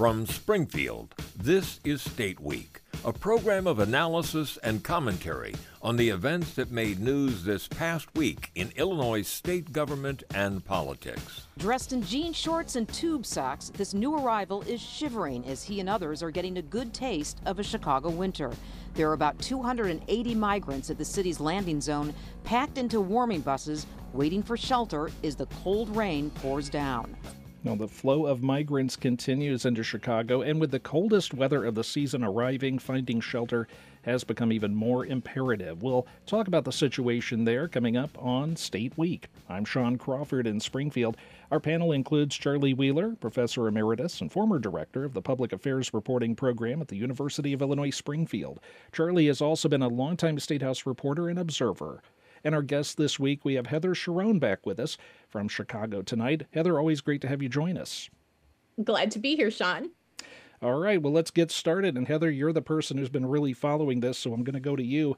From Springfield, this is State Week, a program of analysis and commentary on the events that made news this past week in Illinois state government and politics. Dressed in jean shorts and tube socks, this new arrival is shivering as he and others are getting a good taste of a Chicago winter. There are about 280 migrants at the city's landing zone, packed into warming buses, waiting for shelter as the cold rain pours down. Now, the flow of migrants continues into Chicago, and with the coldest weather of the season arriving, finding shelter has become even more imperative. We'll talk about the situation there coming up on State Week. I'm Sean Crawford in Springfield. Our panel includes Charlie Wheeler, Professor Emeritus and former Director of the Public Affairs Reporting Program at the University of Illinois Springfield. Charlie has also been a longtime State House reporter and observer. And our guest this week, we have Heather Cherone back with us from Chicago tonight. Heather, always great to have you join us. Glad to be here, Sean. All right, well, let's get started. And Heather, you're the person who's been really following this, so I'm going to go to you.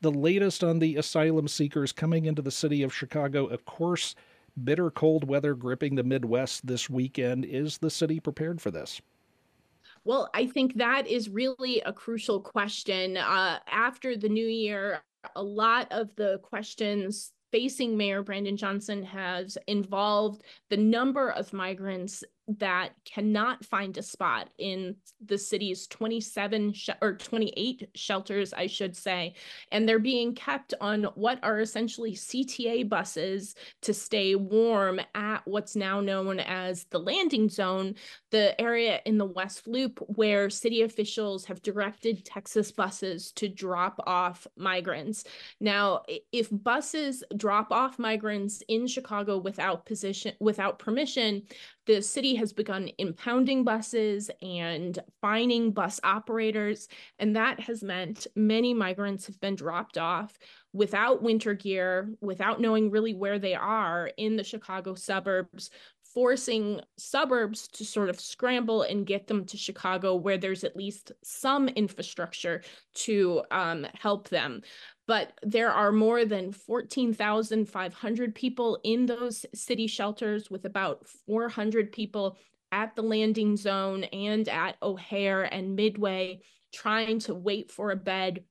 The latest on the asylum seekers coming into the city of Chicago, of course, bitter cold weather gripping the Midwest this weekend. Is the city prepared for this? Well, I think that is really a crucial question. Uh, after the new year, a lot of the questions facing Mayor Brandon Johnson has involved the number of migrants that cannot find a spot in the city's 27 sh- or 28 shelters, I should say. And they're being kept on what are essentially CTA buses to stay warm at what's now known as the landing zone, the area in the West Loop where city officials have directed Texas buses to drop off migrants. Now, if buses drop off migrants in Chicago without position without permission, the city has begun impounding buses and fining bus operators, and that has meant many migrants have been dropped off without winter gear, without knowing really where they are in the Chicago suburbs, forcing suburbs to sort of scramble and get them to Chicago, where there's at least some infrastructure to um, help them but there are more than 14,500 people in those city shelters, with about 400 people at the landing zone and at O'Hare and Midway trying to wait for a bed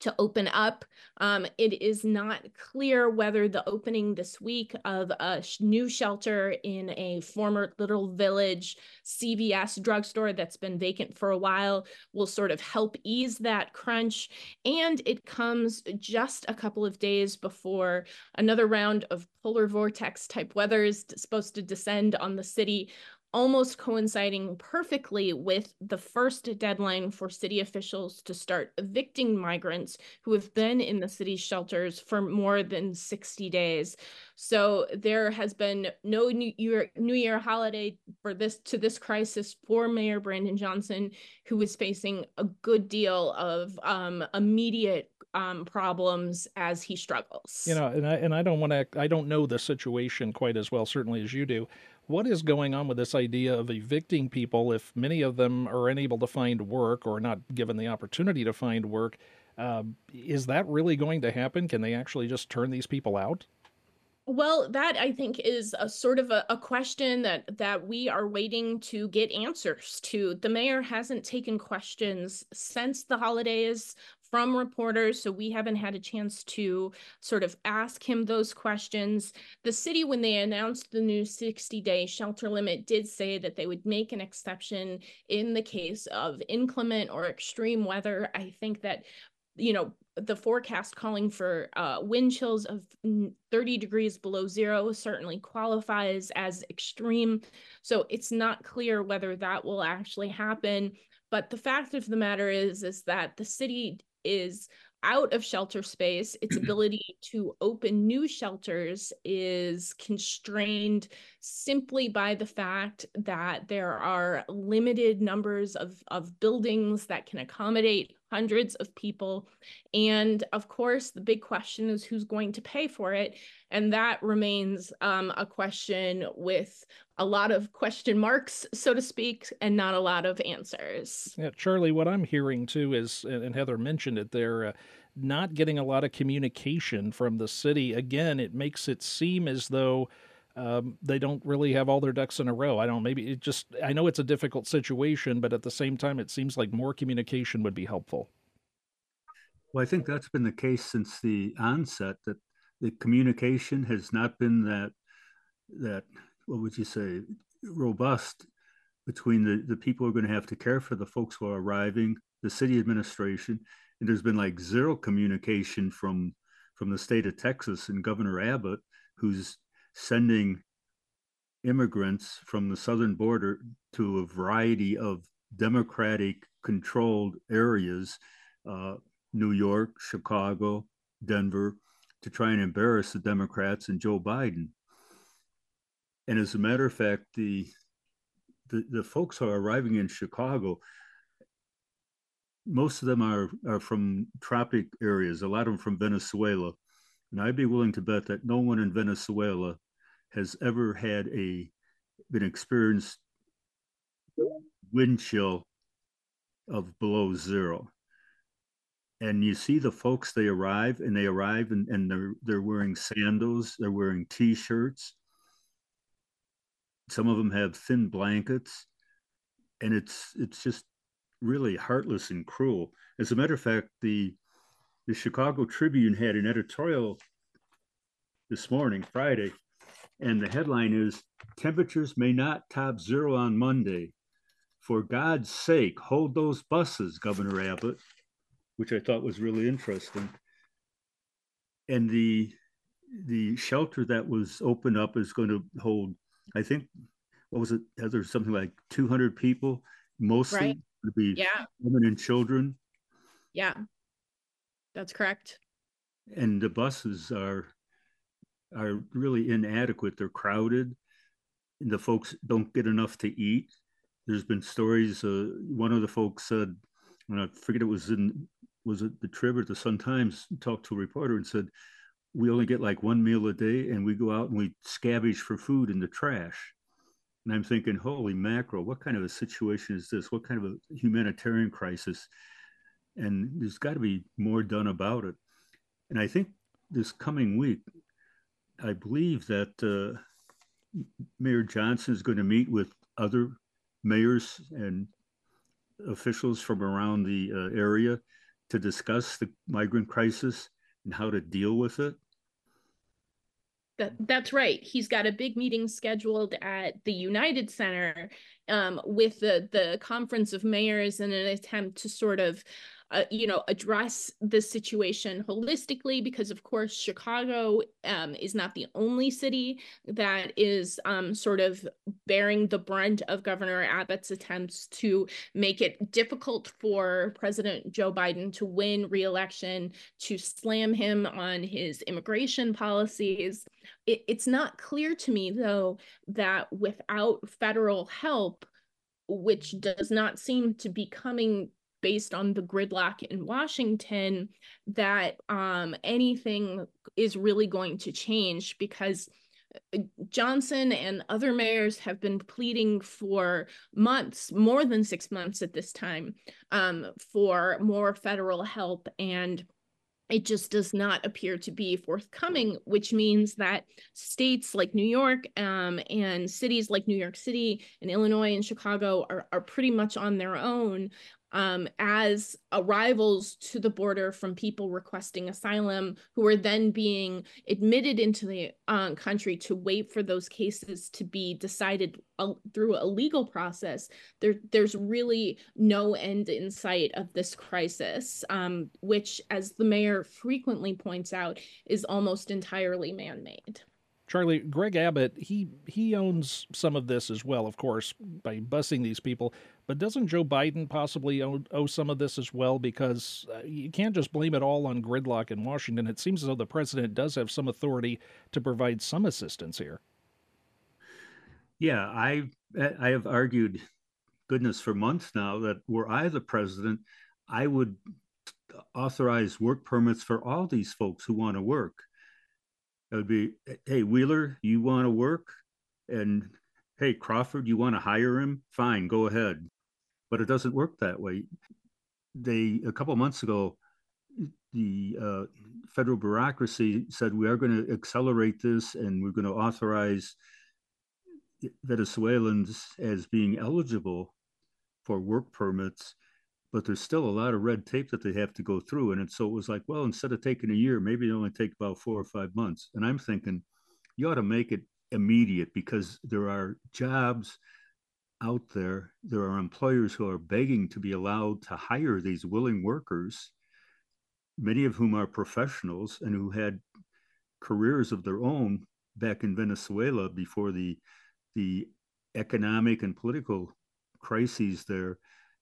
to open up. Um, it is not clear whether the opening this week of a sh- new shelter in a former Little Village CVS drugstore that's been vacant for a while will sort of help ease that crunch. And it comes just a couple of days before another round of polar vortex type weather is supposed to descend on the city almost coinciding perfectly with the first deadline for city officials to start evicting migrants who have been in the city's shelters for more than 60 days. So there has been no New Year, New Year holiday for this to this crisis for Mayor Brandon Johnson, who is facing a good deal of um, immediate um, problems as he struggles. You know, and I and I don't want to. I don't know the situation quite as well, certainly as you do. What is going on with this idea of evicting people if many of them are unable to find work or not given the opportunity to find work? Uh, is that really going to happen? Can they actually just turn these people out? Well, that I think is a sort of a, a, question that that we are waiting to get answers to. The mayor hasn't taken questions since the holidays from reporters, so we haven't had a chance to sort of ask him those questions. The city, when they announced the new 60 day shelter limit, did say that they would make an exception in the case of inclement or extreme weather. I think that you know the forecast calling for uh, wind chills of 30 degrees below zero certainly qualifies as extreme so it's not clear whether that will actually happen but the fact of the matter is is that the city is out of shelter space, its ability to open new shelters is constrained simply by the fact that there are limited numbers of, of buildings that can accommodate hundreds of people. And of course, the big question is who's going to pay for it. And that remains um, a question with a lot of question marks, so to speak, and not a lot of answers. Yeah, Charlie, what I'm hearing too is, and Heather mentioned it there, uh, not getting a lot of communication from the city. Again, it makes it seem as though um, they don't really have all their ducks in a row. I don't. Maybe it just. I know it's a difficult situation, but at the same time, it seems like more communication would be helpful. Well, I think that's been the case since the onset. That the communication has not been that that what would you say robust between the, the people who are going to have to care for the folks who are arriving, the city administration, and there's been like zero communication from from the state of Texas and Governor Abbott, who's sending immigrants from the southern border to a variety of democratic controlled areas, uh, New York, Chicago, Denver, to try and embarrass the Democrats and Joe Biden. And as a matter of fact, the the, the folks who are arriving in Chicago, most of them are, are from tropic areas, a lot of them from Venezuela. And I'd be willing to bet that no one in Venezuela has ever had a been experienced wind chill of below zero. And you see the folks, they arrive and they arrive and, and they're they're wearing sandals, they're wearing t-shirts. Some of them have thin blankets, and it's it's just really heartless and cruel. As a matter of fact, the the Chicago Tribune had an editorial this morning, Friday, and the headline is Temperatures may not top zero on Monday. For God's sake, hold those buses, Governor Abbott, which I thought was really interesting. And the the shelter that was opened up is going to hold, I think, what was it? There's something like 200 people, mostly right. to be yeah. women and children. Yeah, that's correct. And the buses are are really inadequate. They're crowded. And the folks don't get enough to eat. There's been stories. Uh, one of the folks said, and I forget it was in was it the Trib or the Sun Times talked to a reporter and said, we only get like one meal a day, and we go out and we scavenge for food in the trash. And I'm thinking, holy mackerel, what kind of a situation is this? What kind of a humanitarian crisis? And there's got to be more done about it. And I think this coming week, I believe that uh, Mayor Johnson is going to meet with other mayors and officials from around the uh, area to discuss the migrant crisis and how to deal with it. That, that's right. He's got a big meeting scheduled at the United Center um, with the the conference of mayors in an attempt to sort of uh, you know, address the situation holistically because, of course, Chicago um, is not the only city that is um, sort of bearing the brunt of Governor Abbott's attempts to make it difficult for President Joe Biden to win reelection, to slam him on his immigration policies. It, it's not clear to me, though, that without federal help, which does not seem to be coming based on the gridlock in Washington that um, anything is really going to change because uh, Johnson and other mayors have been pleading for months, more than six months at this time, um, for more federal help. And it just does not appear to be forthcoming, which means that states like New York um, and cities like New York City and Illinois and Chicago are, are pretty much on their own um, as arrivals to the border from people requesting asylum who are then being admitted into the uh, country to wait for those cases to be decided uh, through a legal process. There, there's really no end in sight of this crisis, um, which, as the mayor frequently points out, is almost entirely man made. Charlie, Greg Abbott, he he owns some of this as well, of course, by busing these people. But doesn't Joe Biden possibly owe, owe some of this as well? Because uh, you can't just blame it all on gridlock in Washington. It seems as though the president does have some authority to provide some assistance here. Yeah, I I have argued, goodness, for months now that were I the president, I would authorize work permits for all these folks who want to work it would be, hey, Wheeler, you want to work? And hey, Crawford, you want to hire him? Fine, go ahead. But it doesn't work that way. They, a couple months ago, the uh, federal bureaucracy said we are going to accelerate this and we're going to authorize Venezuelans as being eligible for work permits, but there's still a lot of red tape that they have to go through. And so it was like, well, instead of taking a year, maybe it only take about four or five months. And I'm thinking, you ought to make it immediate because there are jobs out there. There are employers who are begging to be allowed to hire these willing workers, many of whom are professionals and who had careers of their own back in Venezuela before the the economic and political crises there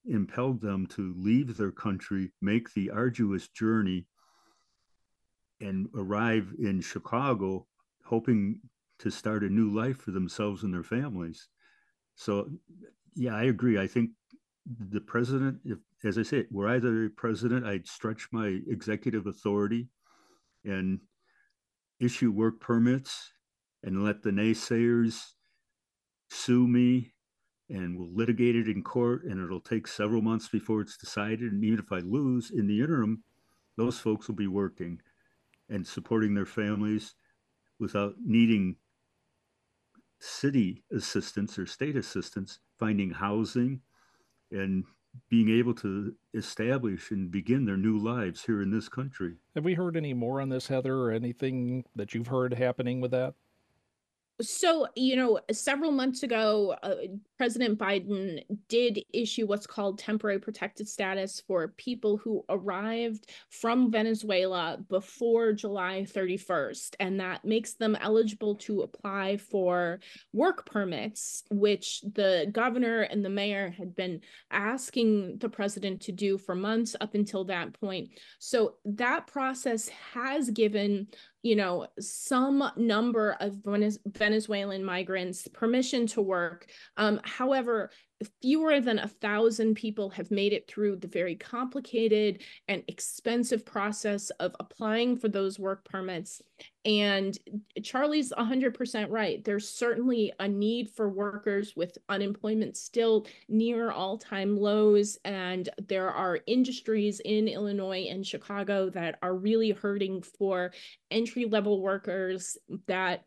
impelled them to leave their country, make the arduous journey, and arrive in Chicago, hoping to start a new life for themselves and their families. So, yeah, I agree. I think the president, if, as I say, were I the president, I'd stretch my executive authority and issue work permits and let the naysayers sue me and we'll litigate it in court and it'll take several months before it's decided and even if i lose in the interim those folks will be working and supporting their families without needing city assistance or state assistance finding housing and being able to establish and begin their new lives here in this country. Have we heard any more on this, Heather, or anything that you've heard happening with that? So, you know, several months ago, uh, President Biden did issue what's called temporary protected status for people who arrived from Venezuela before July 31st. And that makes them eligible to apply for work permits, which the governor and the mayor had been asking the president to do for months up until that point. So that process has given you know, some number of Venezuelan migrants permission to work. Um, however, fewer than a thousand people have made it through the very complicated and expensive process of applying for those work permits. And Charlie's 100% right. There's certainly a need for workers with unemployment still near all time lows. And there are industries in Illinois and Chicago that are really hurting for entry level workers that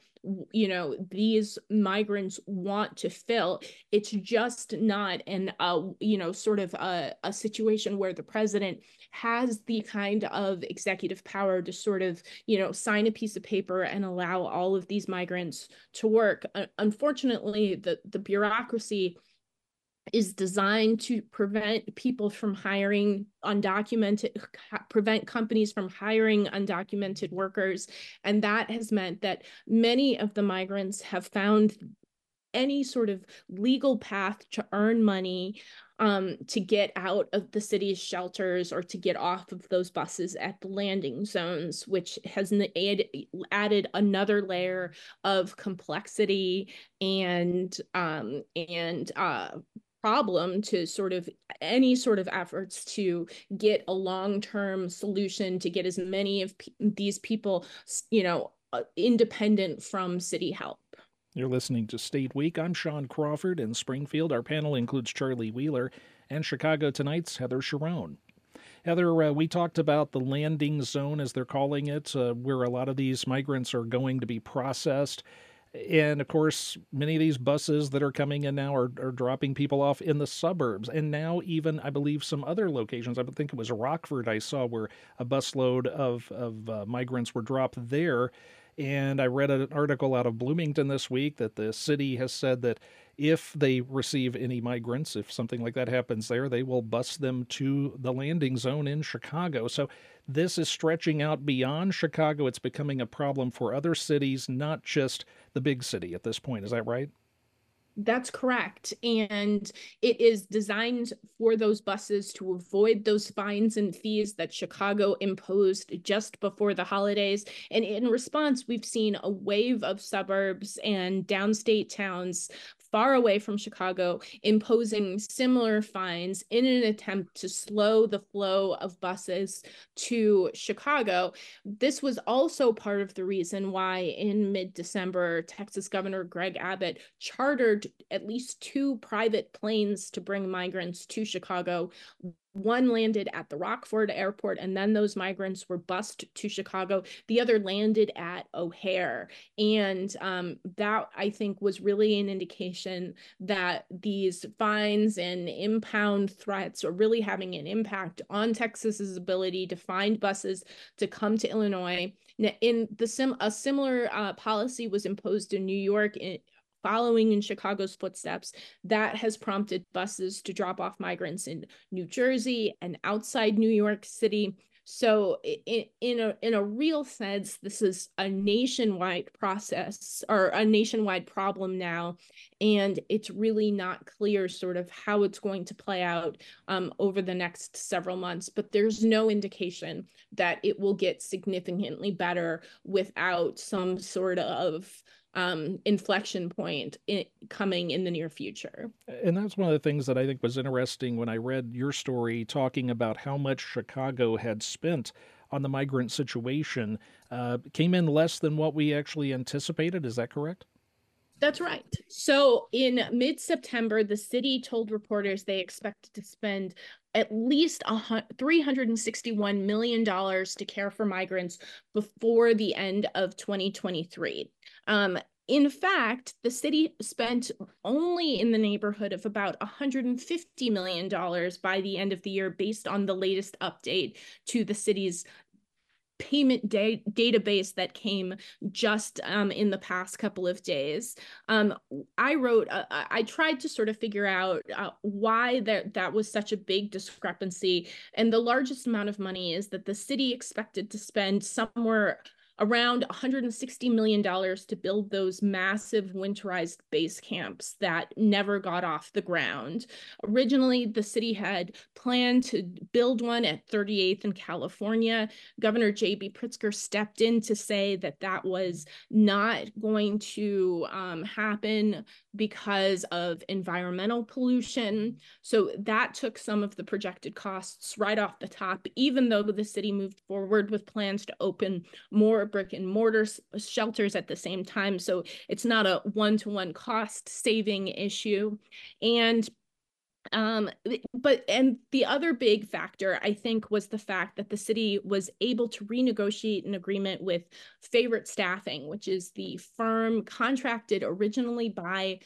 you know these migrants want to fill. It's just not an uh you know sort of a, a situation where the president has the kind of executive power to sort of you know sign a piece of paper and allow all of these migrants to work. Uh, unfortunately the the bureaucracy is designed to prevent people from hiring undocumented prevent companies from hiring undocumented workers. And that has meant that many of the migrants have found any sort of legal path to earn money um, to get out of the city's shelters or to get off of those buses at the landing zones, which has add, added another layer of complexity and um, and uh, problem to sort of any sort of efforts to get a long-term solution to get as many of these people you know uh, independent from city help you're listening to State Week. I'm Sean Crawford in Springfield. Our panel includes Charlie Wheeler and Chicago Tonight's Heather Cherone. Heather, uh, we talked about the landing zone, as they're calling it, uh, where a lot of these migrants are going to be processed. And of course, many of these buses that are coming in now are, are dropping people off in the suburbs. And now, even, I believe, some other locations, I think it was Rockford, I saw where a busload of, of uh, migrants were dropped there. And I read an article out of Bloomington this week that the city has said that if they receive any migrants, if something like that happens there, they will bus them to the landing zone in Chicago. So this is stretching out beyond Chicago. It's becoming a problem for other cities, not just the big city at this point. Is that right? That's correct. And it is designed for those buses to avoid those fines and fees that Chicago imposed just before the holidays. And in response, we've seen a wave of suburbs and downstate towns far away from Chicago, imposing similar fines in an attempt to slow the flow of buses to Chicago. This was also part of the reason why, in mid December, Texas Governor Greg Abbott chartered at least two private planes to bring migrants to Chicago. One landed at the Rockford airport, and then those migrants were bused to Chicago. The other landed at O'Hare. And um, that, I think, was really an indication that these fines and impound threats are really having an impact on Texas's ability to find buses to come to Illinois. In the sim, a similar uh, policy was imposed in New York in, following in Chicago's footsteps, that has prompted buses to drop off migrants in New Jersey and outside New York City. So in, in a in a real sense, this is a nationwide process or a nationwide problem now, and it's really not clear sort of how it's going to play out um, over the next several months. But there's no indication that it will get significantly better without some sort of um, inflection point in, coming in the near future. And that's one of the things that I think was interesting when I read your story talking about how much Chicago had spent on the migrant situation. Uh, came in less than what we actually anticipated. Is that correct? That's right. So in mid September, the city told reporters they expected to spend at least $361 million to care for migrants before the end of 2023. Um, in fact, the city spent only in the neighborhood of about $150 million by the end of the year, based on the latest update to the city's payment da- database that came just um, in the past couple of days. Um, I wrote, uh, I tried to sort of figure out uh, why that, that was such a big discrepancy. And the largest amount of money is that the city expected to spend somewhere around $160 million to build those massive winterized base camps that never got off the ground. Originally, the city had planned to build one at 38th in California. Governor J.B. Pritzker stepped in to say that that was not going to um, happen because of environmental pollution. So that took some of the projected costs right off the top, even though the city moved forward with plans to open more brick and mortar shelters at the same time. So it's not a one to one cost saving issue. And um but and the other big factor i think was the fact that the city was able to renegotiate an agreement with favorite staffing which is the firm contracted originally by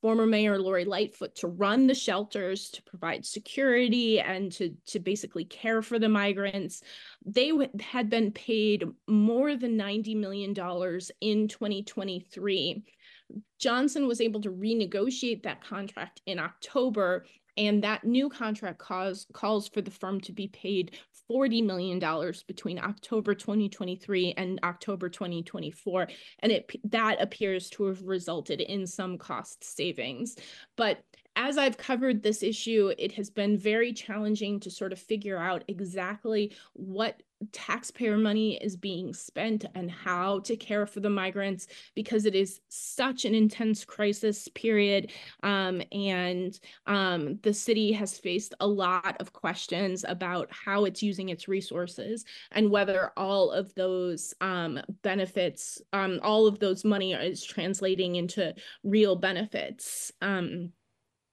former Mayor Lori Lightfoot to run the shelters, to provide security, and to, to basically care for the migrants. They had been paid more than $90 million in 2023. Johnson was able to renegotiate that contract in October and that new contract cause, calls for the firm to be paid $40 million between October 2023 and October 2024. And it that appears to have resulted in some cost savings. But as I've covered this issue, it has been very challenging to sort of figure out exactly what taxpayer money is being spent and how to care for the migrants because it is such an intense crisis period um, and um, the city has faced a lot of questions about how it's using its resources and whether all of those um, benefits um, all of those money is translating into real benefits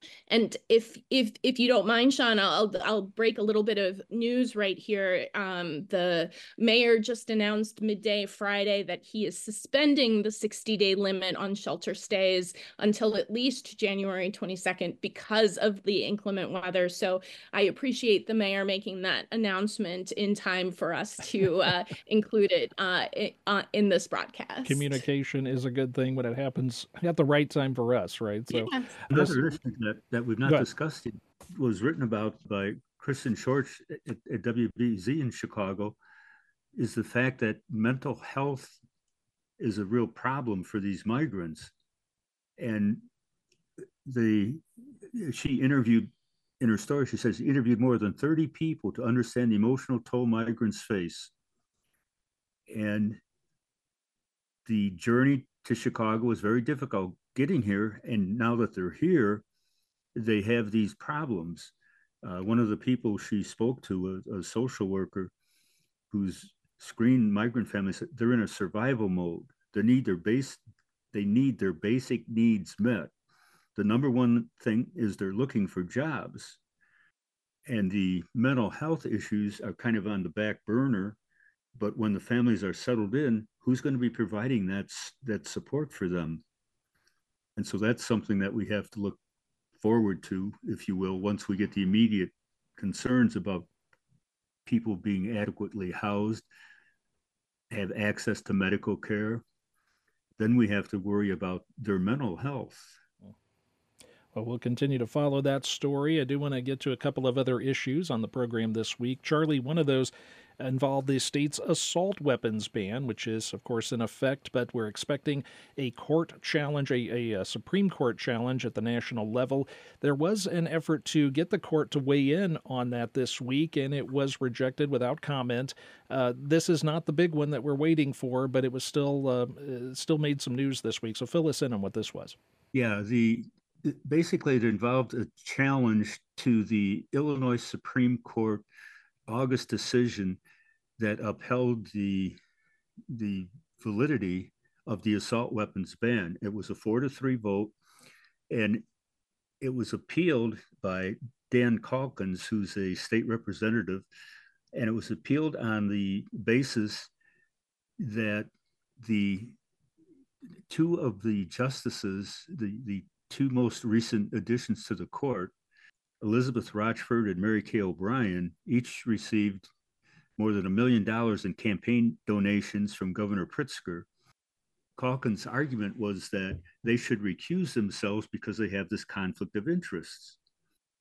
um, and if if if you don't mind, Sean, I'll I'll break a little bit of news right here. Um, the mayor just announced midday Friday that he is suspending the 60 day limit on shelter stays until at least January 22nd because of the inclement weather. So I appreciate the mayor making that announcement in time for us to uh, include it uh, uh, in this broadcast. Communication is a good thing when it happens at the right time for us, right? So yeah. another issue that, that we've not discussed it was written about by Kristen Schorsch at, at WBEZ in Chicago is the fact that mental health is a real problem for these migrants. And the she interviewed in her story, she says she interviewed more than 30 people to understand the emotional toll migrants face. And the journey to Chicago was very difficult getting here. And now that they're here, they have these problems. Uh, one of the people she spoke to, a, a social worker who's screened migrant families, they're in a survival mode. They need their base, they need their basic needs met. the number one thing is they're looking for jobs. And the mental health issues are kind of on the back burner. But when the families are settled in, who's going to be providing that, that support for them? And so that's something that we have to look forward to, if you will, once we get the immediate concerns about people being adequately housed, have access to medical care, then we have to worry about their mental health. Well, we'll continue to follow that story. I do want to get to a couple of other issues on the program this week. Charlie, one of those involved the state's assault weapons ban, which is, of course, in effect, but we're expecting a court challenge, a, a, Supreme Court challenge at the national level. There was an effort to get the court to weigh in on that this week, and it was rejected without comment. Uh, this is not the big one that we're waiting for, but it was still uh, still made some news this week. So fill us in on what this was. Yeah, the basically it involved a challenge to the Illinois Supreme Court August decision that upheld the the validity of the assault weapons ban. It was a four to three vote, and it was appealed by Dan Caulkins, who's a state representative, and it was appealed on the basis that the two of the justices, the, the two most recent additions to the court, Elizabeth Rochford and Mary Kay O'Brien, each received more than a million dollars in campaign donations from Governor Pritzker. Caulkins' argument was that they should recuse themselves because they have this conflict of interests.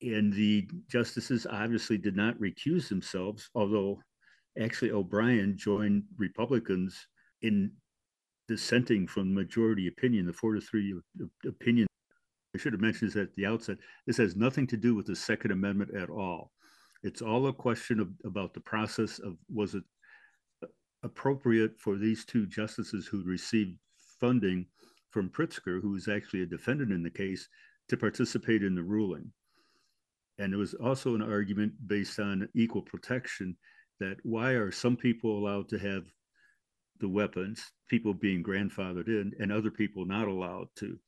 And the justices obviously did not recuse themselves, although actually O'Brien joined Republicans in dissenting from majority opinion, the four to three opinion I should have mentioned this at the outset. This has nothing to do with the Second Amendment at all. It's all a question of, about the process of was it appropriate for these two justices who received funding from Pritzker, who was actually a defendant in the case, to participate in the ruling. And there was also an argument based on equal protection that why are some people allowed to have the weapons, people being grandfathered in, and other people not allowed to?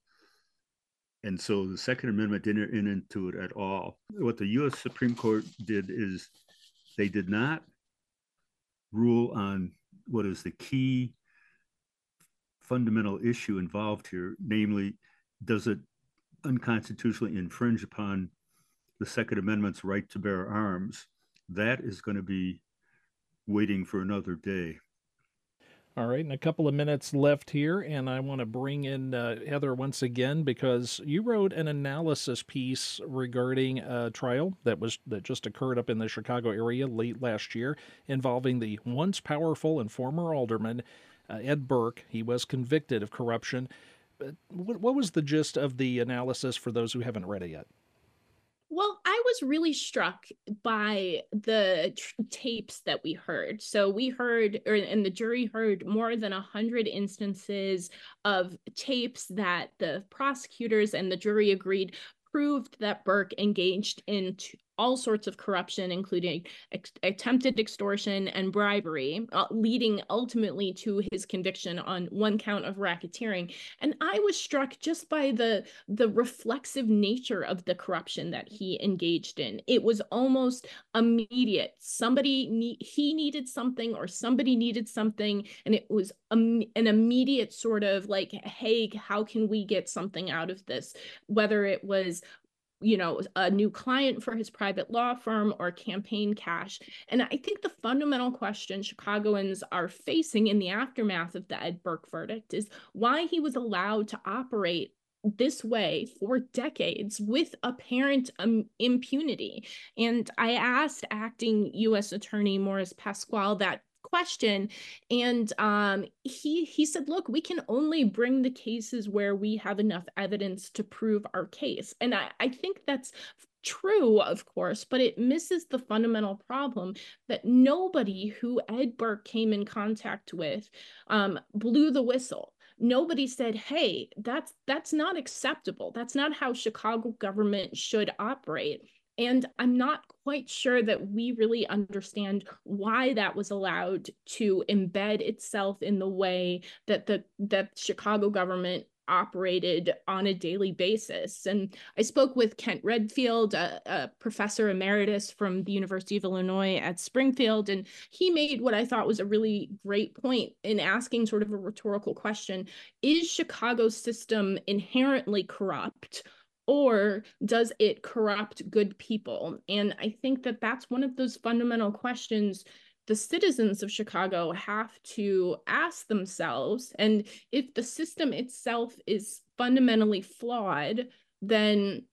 And so the Second Amendment didn't enter into it at all. What the US Supreme Court did is they did not rule on what is the key fundamental issue involved here, namely, does it unconstitutionally infringe upon the Second Amendment's right to bear arms? That is going to be waiting for another day. All right, and a couple of minutes left here, and I want to bring in uh, Heather once again because you wrote an analysis piece regarding a trial that was that just occurred up in the Chicago area late last year, involving the once powerful and former alderman uh, Ed Burke. He was convicted of corruption. What, what was the gist of the analysis for those who haven't read it yet? Well, I was really struck by the tapes that we heard. So we heard, or, and the jury heard more than a hundred instances of tapes that the prosecutors and the jury agreed proved that Burke engaged in all sorts of corruption, including ex- attempted extortion and bribery, uh, leading ultimately to his conviction on one count of racketeering. And I was struck just by the the reflexive nature of the corruption that he engaged in. It was almost immediate. Somebody ne- he needed something, or somebody needed something, and it was an immediate sort of like, hey, how can we get something out of this? Whether it was you know, a new client for his private law firm or campaign cash. And I think the fundamental question Chicagoans are facing in the aftermath of the Ed Burke verdict is why he was allowed to operate this way for decades with apparent um, impunity. And I asked acting U.S. Attorney Morris Pasqual that question. And um, he he said look we can only bring the cases where we have enough evidence to prove our case. And i, I think that's true of course but it misses the fundamental problem that nobody who ed burke came in contact with um, blew the whistle. Nobody said hey that's that's not acceptable. That's not how chicago government should operate and I'm not quite sure that we really understand why that was allowed to embed itself in the way that the that Chicago government operated on a daily basis. And I spoke with Kent Redfield, a, a, professor emeritus from the University of Illinois at Springfield, and he made what I thought was a really great point in asking sort of a rhetorical question Is Chicago's system inherently corrupt? Or does it corrupt good people? And I think that that's one of those fundamental questions the citizens of Chicago have to ask themselves. And if the system itself is fundamentally flawed, then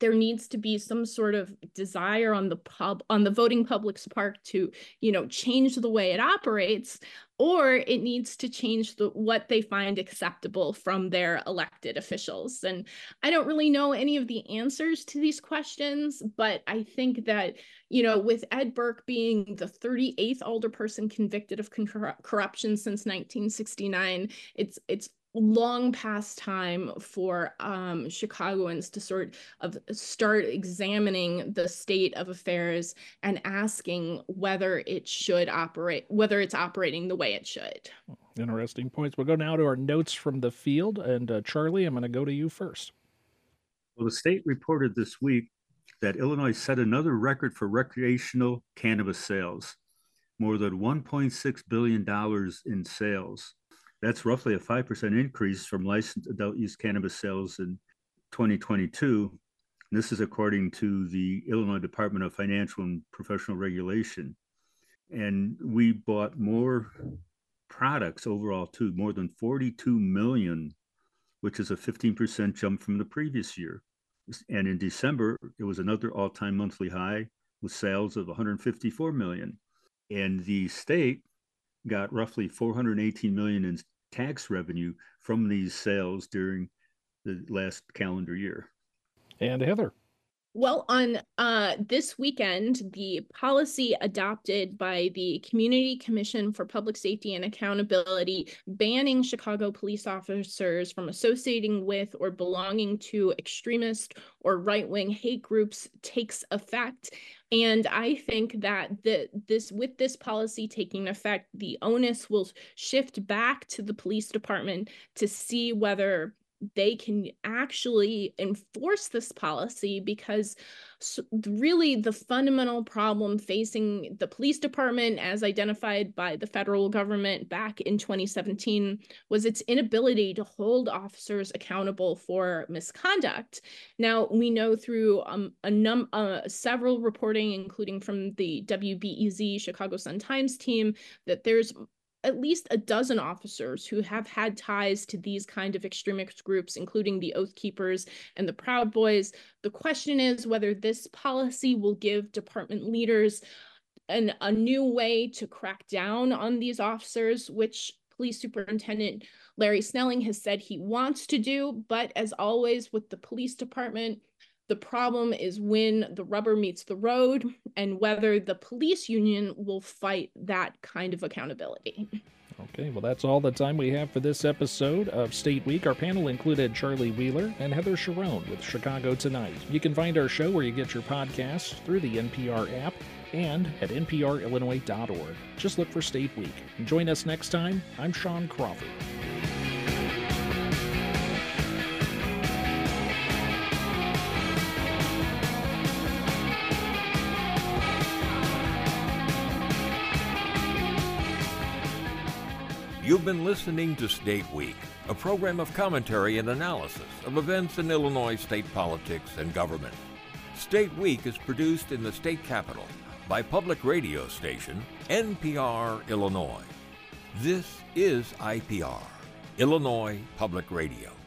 there needs to be some sort of desire on the pub on the voting public's part to you know change the way it operates or it needs to change the what they find acceptable from their elected officials. And i don't really know any of the answers to these questions but i think that you know with ed burke being the 38th alderperson convicted of corruption since 1969 it's it's long past time for um, Chicagoans to sort of start examining the state of affairs and asking whether it should operate, whether it's operating the way it should. Interesting points. We'll go now to our notes from the field. And uh, Charlie, I'm going to go to you first. Well, the state reported this week that Illinois set another record for recreational cannabis sales, more than $1.6 billion in sales. That's roughly a 5% increase from licensed adult use cannabis sales in 2022. This is according to the Illinois Department of Financial and Professional Regulation. And we bought more products overall, too, more than 42 million, which is a 15% jump from the previous year. And in December, it was another all time monthly high with sales of 154 million. And the state got roughly 418 million in tax revenue from these sales during the last calendar year. And Heather. Well, on uh, this weekend, the policy adopted by the Community Commission for Public Safety and Accountability banning Chicago police officers from associating with or belonging to extremist or right wing hate groups takes effect. And I think that the, this with this policy taking effect, the onus will shift back to the police department to see whether they can actually enforce this policy because really the fundamental problem facing the police department as identified by the federal government back in 2017 was its inability to hold officers accountable for misconduct. Now we know through um, a num uh, several reporting including from the WBEZ Chicago Sun Times team that there's at least a dozen officers who have had ties to these kind of extremist groups, including the Oath Keepers and the Proud Boys. The question is whether this policy will give department leaders an, a new way to crack down on these officers, which Police Superintendent Larry Snelling has said he wants to do. But as always with the police department, the problem is when the rubber meets the road and whether the police union will fight that kind of accountability. Okay, well, that's all the time we have for this episode of State Week. Our panel included Charlie Wheeler and Heather Cherone with Chicago Tonight. You can find our show where you get your podcasts through the NPR app and at nprillinois.org. Just look for State Week. join us next time. I'm Sean Crawford. You've been listening to State Week, a program of commentary and analysis of events in Illinois state politics and government. State Week is produced in the state capital by public radio station NPR Illinois. This is IPR, Illinois Public Radio.